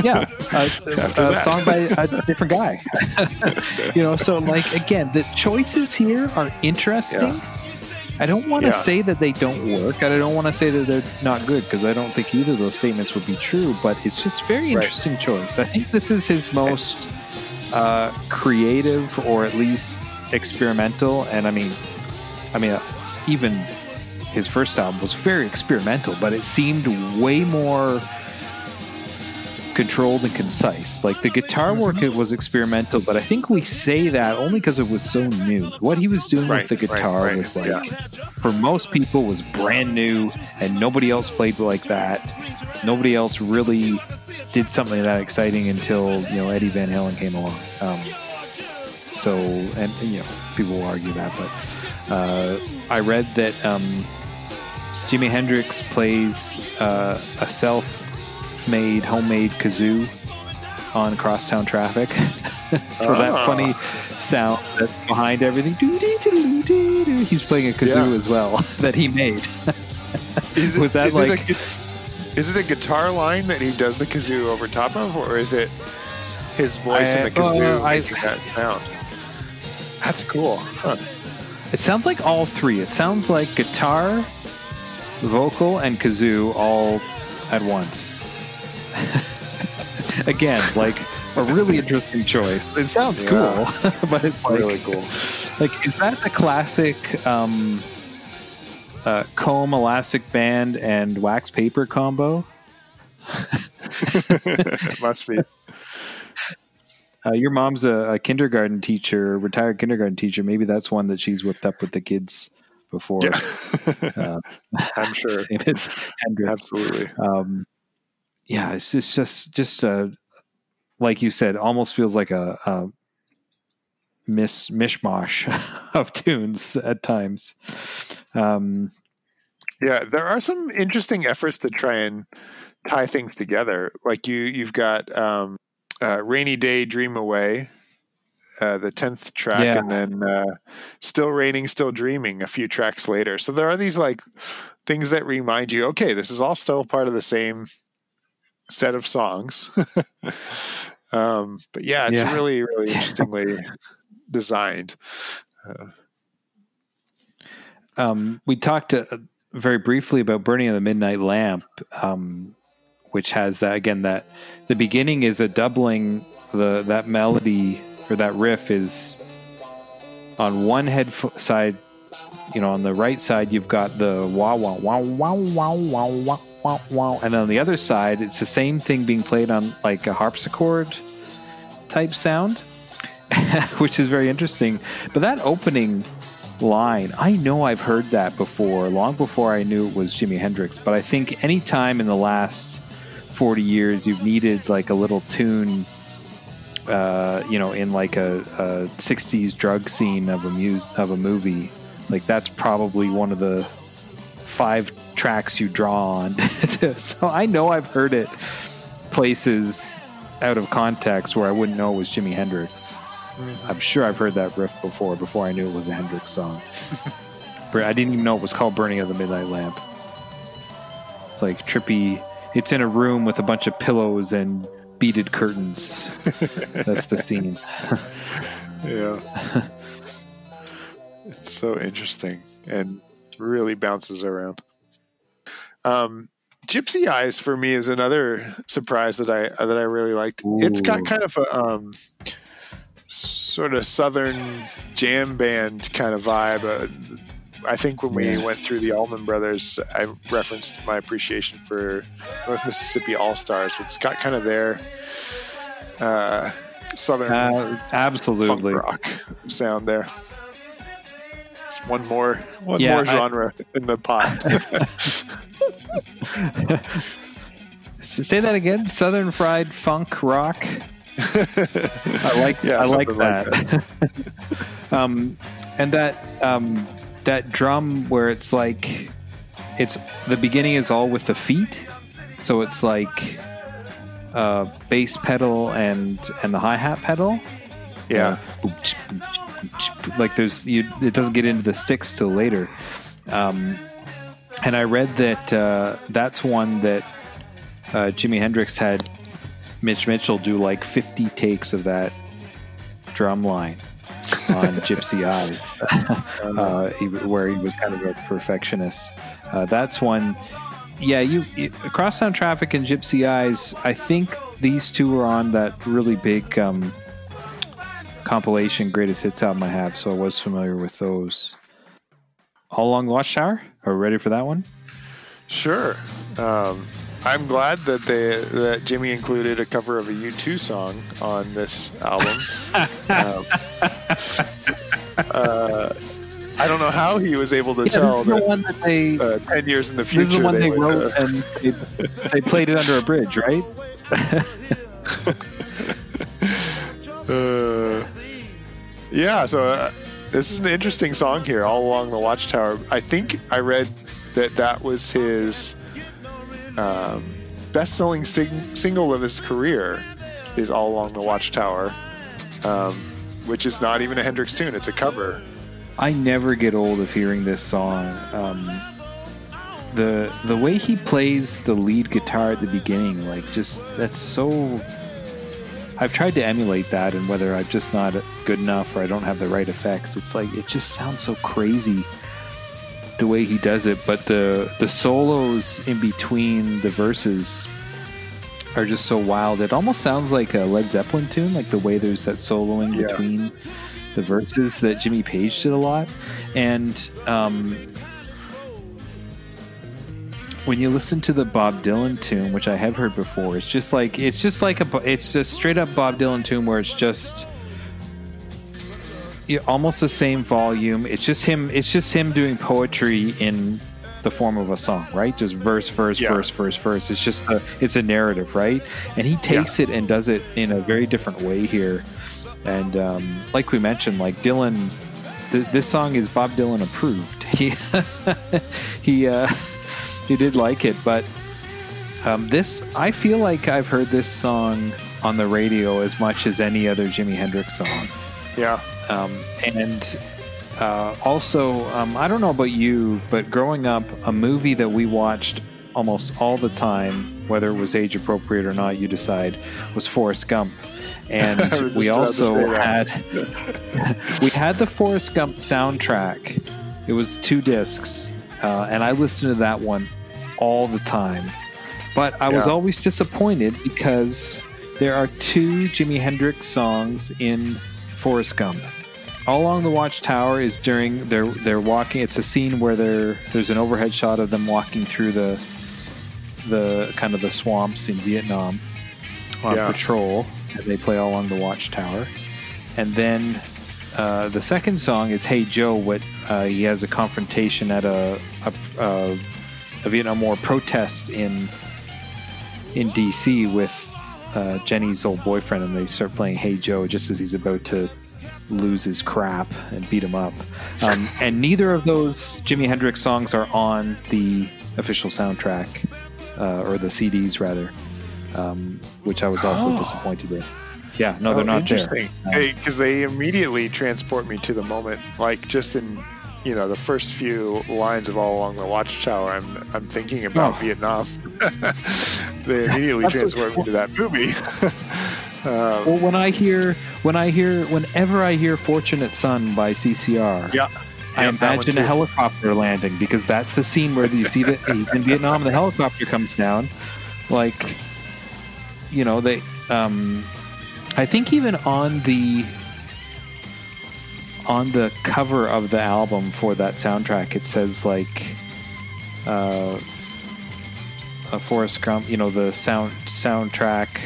yeah, a, <laughs> After a song by a different guy. <laughs> you know, so like again, the choices here are interesting. I don't want to Yeah. say that they don't work. and I don't want to say that they're not good because I don't think either of those statements would be true. But it's just very Right. interesting choice. I think this is his most uh, creative, or at least experimental. And I mean, I mean, uh, even his first album was very experimental, but it seemed way more controlled and concise. Like the guitar work, it was experimental, but I think we say that only because it was so new. What he was doing Right, with the right, guitar right, was like, yeah. for most people, was brand new, and nobody else played like that. Nobody else really did something that exciting until you know Eddie Van Halen came along. Um, so, and you know, people will argue that, but uh, I read that um, Jimi Hendrix plays uh, a self-made, homemade kazoo on Crosstown Traffic. <laughs> so that Ah. funny sound that's behind everything, he's playing a kazoo Yeah. as well <laughs> that he made. Is <laughs> Was that is like- a, gu- is it a guitar line that he does the kazoo over top of, or is it his voice in the kazoo uh, I- making that sound? That's cool. Huh. It sounds like all three. It sounds like guitar, vocal, and kazoo all at once. <laughs> Again, like a really interesting choice. It sounds Yeah. cool, <laughs> but it's like, Really cool. like is that the classic um, uh, comb elastic band and wax paper combo? <laughs> must be. Uh, your mom's a, a kindergarten teacher, retired kindergarten teacher. Maybe that's one that she's whipped up with the kids before. Yeah. <laughs> Uh, <laughs> I'm sure. <laughs> Same as Hendrix. Absolutely. um, yeah, it's just just just uh, like you said, almost feels like a, a miss mishmash of tunes at times. Um, Yeah, there are some interesting efforts to try and tie things together. Like you, you've got um, uh, "Rainy Day, Dream Away," uh, the tenth track, Yeah. and then uh, "Still Raining, Still Dreaming" a few tracks later. So there are these like things that remind you, okay, this is all still part of the same set of songs. <laughs> um, but yeah, it's Yeah. really, really <laughs> interestingly designed. um, we talked uh, very briefly about "Burning of the Midnight Lamp," um, which has that again. That the beginning is a doubling. The that melody or that riff is on one head f- side. You know, on the right side, you've got the wah wah wah wah wah wah wah wah wah, and on the other side, it's the same thing being played on like a harpsichord type sound, <laughs> which is very interesting. But that opening line. I know I've heard that before, long before I knew it was Jimi Hendrix. But I think any time in the last forty years you've needed like a little tune, uh, you know, in like a, a '60s drug scene of a muse of a movie, like that's probably one of the five tracks you draw on. <laughs> so I know I've heard it places out of context where I wouldn't know it was Jimi Hendrix. I'm sure I've heard that riff before, before I knew it was a Hendrix song. <laughs> but I didn't even know it was called Burning of the Midnight Lamp. It's like trippy. It's in a room with a bunch of pillows and beaded curtains. That's the scene. <laughs> Yeah. it's so interesting and really bounces around. Um, Gypsy Eyes for me is another surprise that I that I really liked. It's got kind of a um, sort of southern jam band kind of vibe. Uh, I think when we Yeah. went through the Allman Brothers, I referenced my appreciation for North Mississippi All Stars. It's got kind of their uh, southern Uh, absolutely. funk rock sound there. Just one more, one Yeah, more I- genre in the pot. <laughs> <laughs> Say that again. Southern fried funk rock. I like. <laughs> Yeah, I like something like that. um, and that um, that drum where it's like, it's the beginning is all with the feet, so it's like, uh, bass pedal and and the hi hat pedal. yeah, boom. like there's you. It doesn't get into the sticks till later. Um, and I read that uh, that's one that uh, Jimi Hendrix had Mitch Mitchell do like 50 takes of that drum line on Gypsy Eyes, <laughs> uh, he, where he was kind of a perfectionist. Uh, that's one. Yeah, you, you Crosstown Traffic and Gypsy Eyes. I think these two were on that really big um, compilation greatest hits album I have, so I was familiar with those. All Along the Watchtower. Are we ready for that one? Sure. Um, I'm glad that they that Jimi included a cover of a U2 song on this album. <laughs> um, uh, I don't know how he was able to Yeah, tell this is the one that they. uh, ten years in the future. this is the one they, would, wrote uh, and they, they played it under a bridge, right? <laughs> Uh, yeah, so uh, this is an interesting song here, all along the Watchtower. I think I read that that was his um, best-selling sing- single of his career. Is all along the Watchtower, um, which is not even a Hendrix tune; it's a cover. I never get old of hearing this song. Um, the the way he plays the lead guitar at the beginning, like just that's so. I've tried to emulate that, and whether I'm just not good enough or I don't have the right effects, it's like it just sounds so crazy the way he does it. But the the solos in between the verses are just so wild. It almost sounds like a Led Zeppelin tune, like the way there's that soloing Yeah. between the verses that Jimmy Page did a lot. And um, when you listen to the Bob Dylan tune, which I have heard before, it's just like it's just like a it's a straight up Bob Dylan tune where it's just almost the same volume. It's just him. It's just him doing poetry in the form of a song, right? Just verse, verse, Yeah. verse, verse, verse. It's just a, it's a narrative, right? And he takes it and does it in a very different way here. And um, like we mentioned, like Dylan, th- this song is Bob Dylan approved. <laughs> He he uh, he did like it, but um, this I feel like I've heard this song on the radio as much as any other Jimi Hendrix song. Yeah, Um, and uh, also, um, I don't know about you, but growing up, a movie that we watched almost all the time, whether it was age appropriate or not, you decide, was Forrest Gump. <laughs> And we just about to also had <laughs> we had the Forrest Gump soundtrack. It was two discs, uh, and I listened to that one all the time. But I was always disappointed because there are two Jimi Hendrix songs in Forrest Gump. All along the Watchtower is during they're they're walking. It's a scene where they're there's an overhead shot of them walking through the the kind of the swamps in Vietnam on Yeah. patrol, and they play all along the Watchtower. And then uh, the second song is "Hey Joe." What uh, he has a confrontation at a a, a, a Vietnam War protest in in D.C. with uh, Jenny's old boyfriend, and they start playing "Hey Joe" just as he's about to lose his crap and beat him up. Um, <laughs> and neither of those Jimi Hendrix songs are on the official soundtrack uh, or the CDs rather, um, which I was also Oh. disappointed in. Yeah, no, they're Oh, not interesting. there. Um, Because they immediately transport me to the moment, like just in you know the first few lines of all along the Watchtower. I'm I'm thinking about Oh. Vietnam. <laughs> they immediately That's transport me to that movie. <laughs> um, Well, when I hear, when I hear, whenever I hear "Fortunate Son" by CCR, yeah, I imagine a helicopter landing because that's the scene where you see that he's in Vietnam and the helicopter comes down. Like, you know, they. Um, I think even on the on the cover of the album for that soundtrack, it says like uh, a Forrest Gump. You know, the sound soundtrack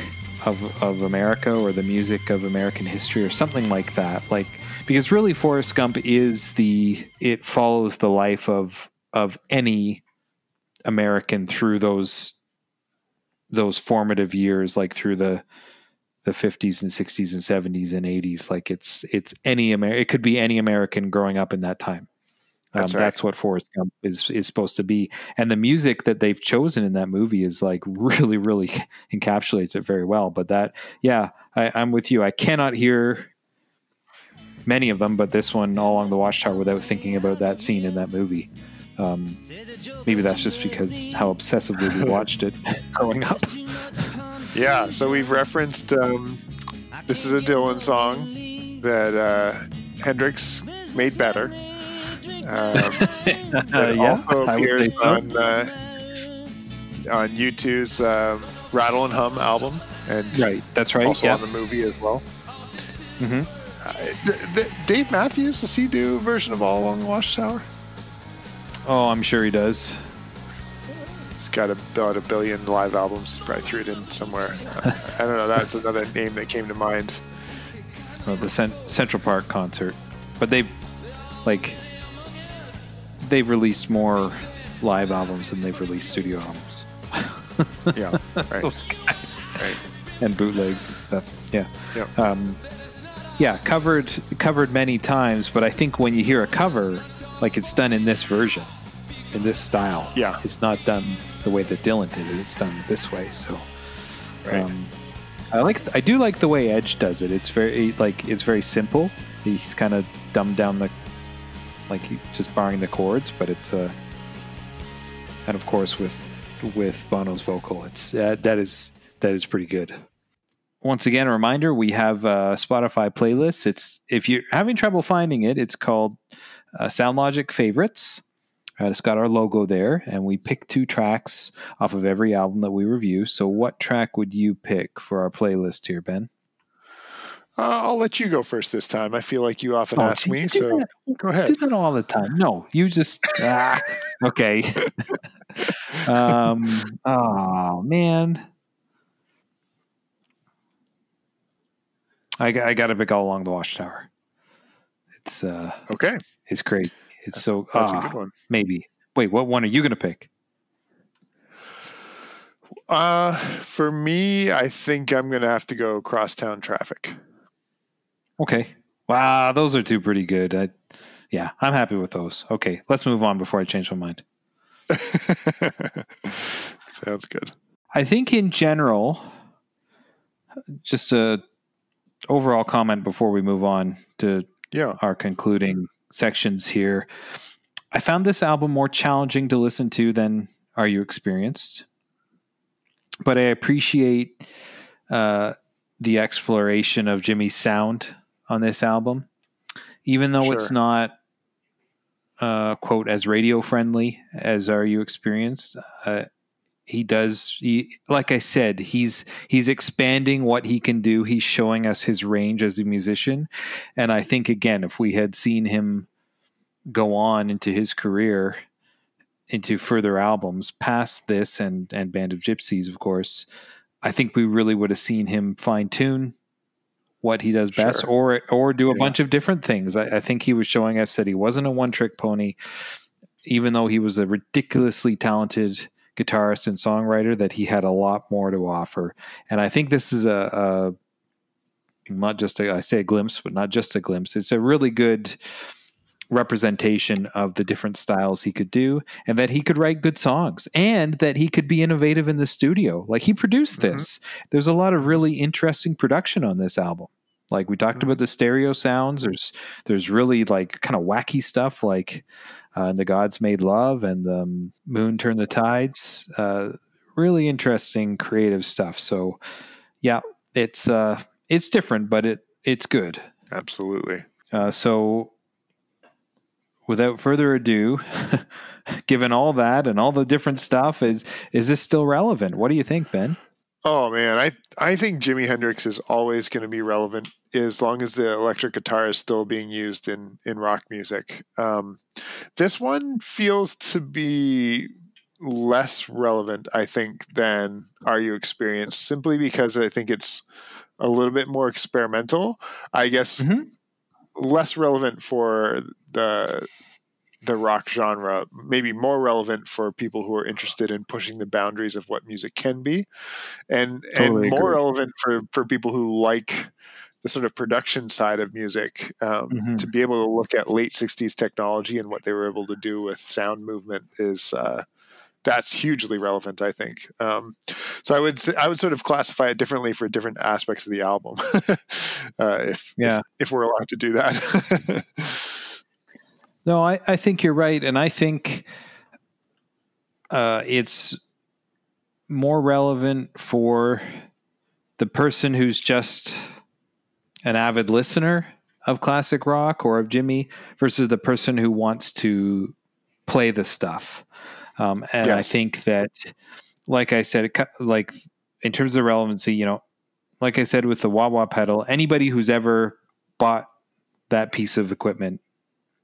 of of America or the music of American history or something like that. Like because really Forrest Gump is the it follows the life of of any American through those those formative years like through the the 50s and 60s and 70s and 80s like it's it's any Amer- it could be any American growing up in that time um, That's that's, what Forrest Gump is is supposed to be and the music that they've chosen in that movie is like <laughs> really really encapsulates it very well but that yeah I, I'm with you I cannot hear many of them, but this one all along the watchtower without thinking about that scene in that movie. Um, maybe that's just because how obsessively we <laughs> watched it <laughs> growing up. Yeah, so we've referenced um, this is a Dylan song that uh, Hendrix made better. Um, <laughs> Uh, yeah, also I would say appears so. on uh, on U2's um, Rattle and Hum album, and Right, that's right. also yeah. on the movie as well. Mm-hmm. Uh, th- th- Dave Matthews, does he do a version of All Along the Watchtower? Oh, I'm sure he does. He's got about a billion live albums. Probably threw it in somewhere. Uh, I don't know. That's another name that came to mind. Well, the Cent- Central Park concert, but they've like they've released more live albums than they've released studio albums. Yeah, <laughs> right. Those guys right. and bootlegs and stuff. Yeah. Yep. Um, yeah, covered covered many times, but I think when you hear a cover, like it's done in this version, in this style. Yeah. It's not done the way that Dylan did it. It's done this way. So Right. um, I like I do like the way Edge does it. It's very like it's very simple. He's kind of dumbed down the like just barring the chords, but it's uh and of course with with Bono's vocal, it's uh, that is that is pretty good. Once again, a reminder: we have a Spotify playlist. It's if you're having trouble finding it, it's called uh, SoundLogic Favorites. Uh, it's got our logo there, and we pick two tracks off of every album that we review. So, what track would you pick for our playlist here, Ben? Uh, I'll let you go first this time. I feel like you often Oh, ask me, so that- go Do ahead. that all the time. No, you just ah, okay. <laughs> um. Oh man. I, got- I got to pick all along the watchtower. It's uh, Okay, it's great. It's so that's ah, a good one. maybe. Wait, what one are you going to pick? Uh, for me, I think I'm going to have to go crosstown traffic. Okay. Wow, those are two pretty good. I, yeah, I'm happy with those. Okay, let's move on before I change my mind. <laughs> Sounds good. I think in general, just a overall comment before we move on to Yeah. our concluding sections here. I found this album more challenging to listen to than Are You Experienced? But I appreciate uh, the exploration of Jimi's sound on this album. Even though it's not, uh, quote, as radio friendly as Are You Experienced, uh, he does he like i said he's he's expanding what he can do he's showing us his range as a musician and i think again if we had seen him go on into his career into further albums past this and and band of Gypsys of course i think we really would have seen him fine tune what he does best Sure. or or do a Yeah. bunch of different things I, I think he was showing us that he wasn't a one trick pony even though he was a ridiculously talented guitarist and songwriter that he had a lot more to offer and i think this is a, a not just a, i say a glimpse but not just a glimpse it's a really good representation of the different styles he could do and that he could write good songs and that he could be innovative in the studio. Like he produced Mhm. this. There's a lot of really interesting production on this album. Like we talked Mhm. about the stereo sounds. There's there's really like kind of wacky stuff like uh, the gods made love and the um, moon turned the tides. Uh, really interesting creative stuff. So yeah it's uh it's different but it it's good. Absolutely. uh, so, without further ado, <laughs> given all that and all the different stuff, is is this still relevant? What do you think, Ben? Oh man, I I think Jimi Hendrix is always going to be relevant as long as the electric guitar is still being used in in rock music. Um, this one feels to be less relevant, I think, than Are You Experienced, simply because I think it's a little bit more experimental. I guess Mhm. Less relevant for the the rock genre, maybe more relevant for people who are interested in pushing the boundaries of what music can be, and Totally and more agree. relevant for for people who like the sort of production side of music um, Mhm. to be able to look at late 60s technology and what they were able to do with sound movement is uh, that's hugely relevant i think um, so i would i would sort of classify it differently for different aspects of the album <laughs> uh, if, Yeah. if if we're allowed to do that <laughs> No, I, I think you're right, and I think uh, it's more relevant for the person who's just an avid listener of classic rock or of Jimi versus the person who wants to play the stuff. Um, and I think that, like I said, like in terms of relevancy, you know, like I said with the wah pedal, anybody who's ever bought that piece of equipment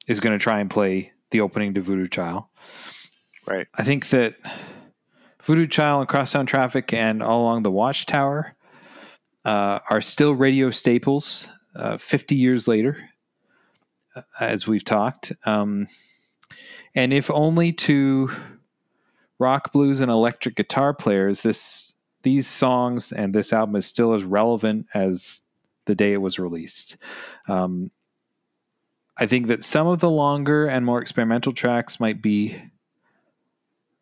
is going to try and play the opening to Voodoo Child. Right. I think that Voodoo Child and Crosstown Traffic and All Along the Watchtower uh, are still radio staples uh, 50 years later, uh, as we've talked. Um, and if only to rock, blues, and electric guitar players, this these songs and this album is still as relevant as the day it was released. Um, I think that some of the longer and more experimental tracks might be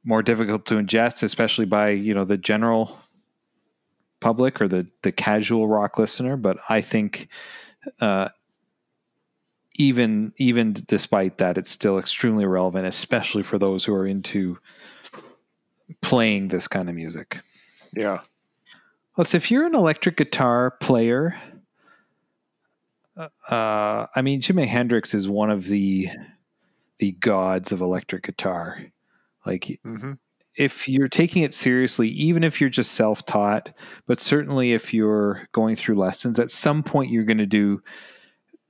more difficult to ingest, especially by you know the general public or the the casual rock listener. But I think uh, even even despite that, it's still extremely relevant, especially for those who are into playing this kind of music. Yeah. Well, so if you're an electric guitar player, uh, I mean, Jimi Hendrix is one of the the gods of electric guitar. Like, hmm if you're taking it seriously, even if you're just self taught, but certainly if you're going through lessons, at some point you're going to do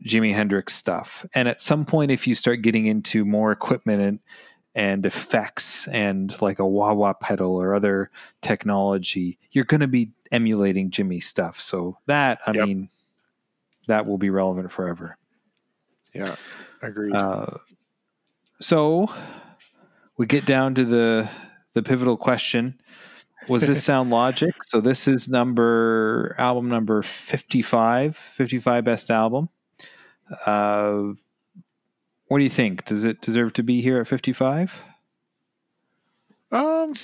Jimi Hendrix stuff. And at some point, if you start getting into more equipment and, and effects and like a wah wah pedal or other technology, you're going to be emulating Jimi stuff. So that, I Yep. mean, that will be relevant forever. Yeah. Agreed. Uh, so we get down to the the pivotal question: Was this <laughs> Sound Logic? So this is number album number 55, 55 best album. Uh, what do you think? Does it deserve to be here at fifty five? Um,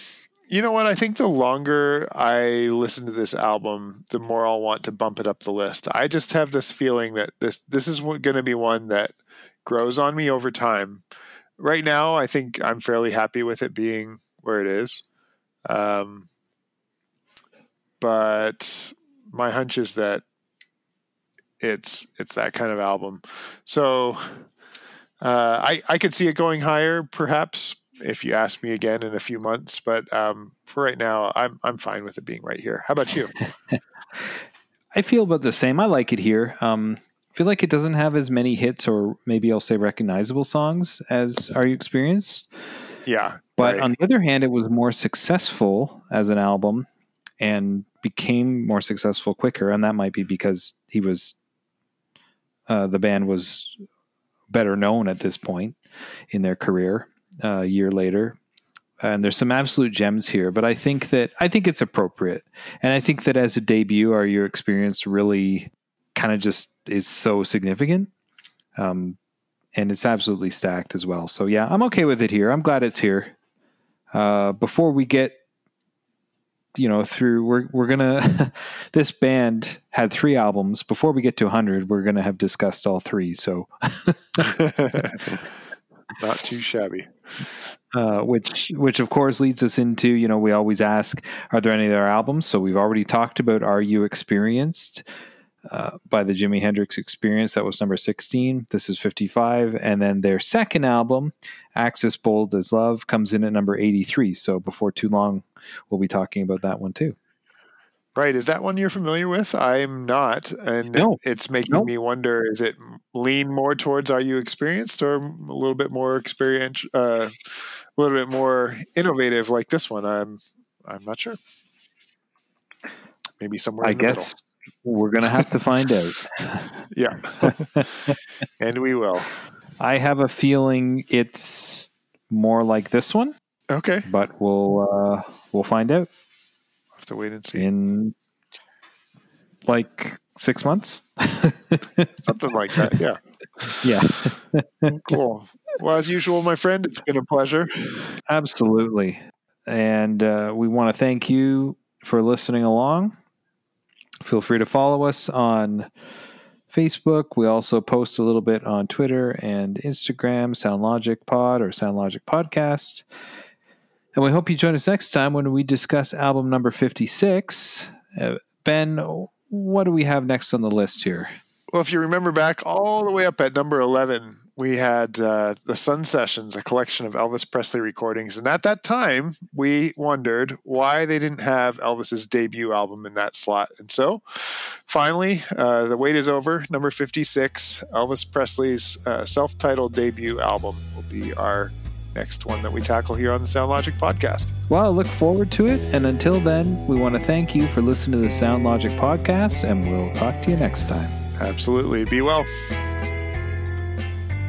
you know what? I think the longer I listen to this album, the more I'll want to bump it up the list. I just have this feeling that this this is going to be one that grows on me over time. Right now, I think I'm fairly happy with it being where it is. Um, but my hunch is that it's it's that kind of album. So uh, I I could see it going higher, perhaps if you ask me again in a few months. But um, for right now, I'm I'm fine with it being right here. How about you? <laughs> I feel about the same. I like it here. Um, I feel like it doesn't have as many hits, or maybe I'll say recognizable songs as Are You Experienced. Yeah, But right. on the other hand, it was more successful as an album and became more successful quicker. And that might be because he was, uh, the band was better known at this point in their career uh, a year later. And there's some absolute gems here, but I think that I think it's appropriate. And I think that as a debut, Are Your Experience really kind of just is so significant. Um, and it's absolutely stacked as well. So yeah, I'm okay with it here. I'm glad it's here. Uh, before we get, you know, through we're we're gonna. <laughs> this band had three albums. Before we get to 100, we're gonna have discussed all three. So, <laughs> not too shabby. uh, which which of course leads us into you know we always ask, are there any other albums? So we've already talked about Are You Experienced? Uh, by the Jimi Hendrix Experience. That was number 16. This is 55. And then their second album, Axis Bold as Love, comes in at number 83. So before too long, we'll be talking about that one too. Right, is that one you're familiar with? I'm not, and No. it's making No. me wonder: is it lean more towards Are You Experienced, or a little bit more experience, uh, a little bit more innovative like this one? I'm I'm not sure. Maybe somewhere. I in the guess we're going to have to find out. <laughs> Yeah, <laughs> and we will. I have a feeling it's more like this one, Okay, but we'll uh, we'll find out have to wait and see. in like six months. <laughs> Something like that. Yeah, yeah. cool. Well, as usual, my friend, it's been a pleasure. Absolutely. And uh, we want to thank you for listening along. Feel free to follow us on Facebook. We also post a little bit on Twitter and Instagram, SoundLogic Pod or SoundLogic Podcast. And we hope you join us next time when we discuss album number 56, uh, Ben, what do we have next on the list here? Well, if you remember back all the way up at number 11, we had uh, the Sun Sessions, a collection of Elvis Presley recordings. And at that time, we wondered why they didn't have Elvis's debut album in that slot. And so finally, uh, the wait is over. Number 56, Elvis Presley's uh, self titled debut album will be our next one that we tackle here on the Sound Logic podcast. Well, I look forward to it. And until then, we want to thank you for listening to the Sound Logic podcast, and we'll talk to you next time. Absolutely. Be well.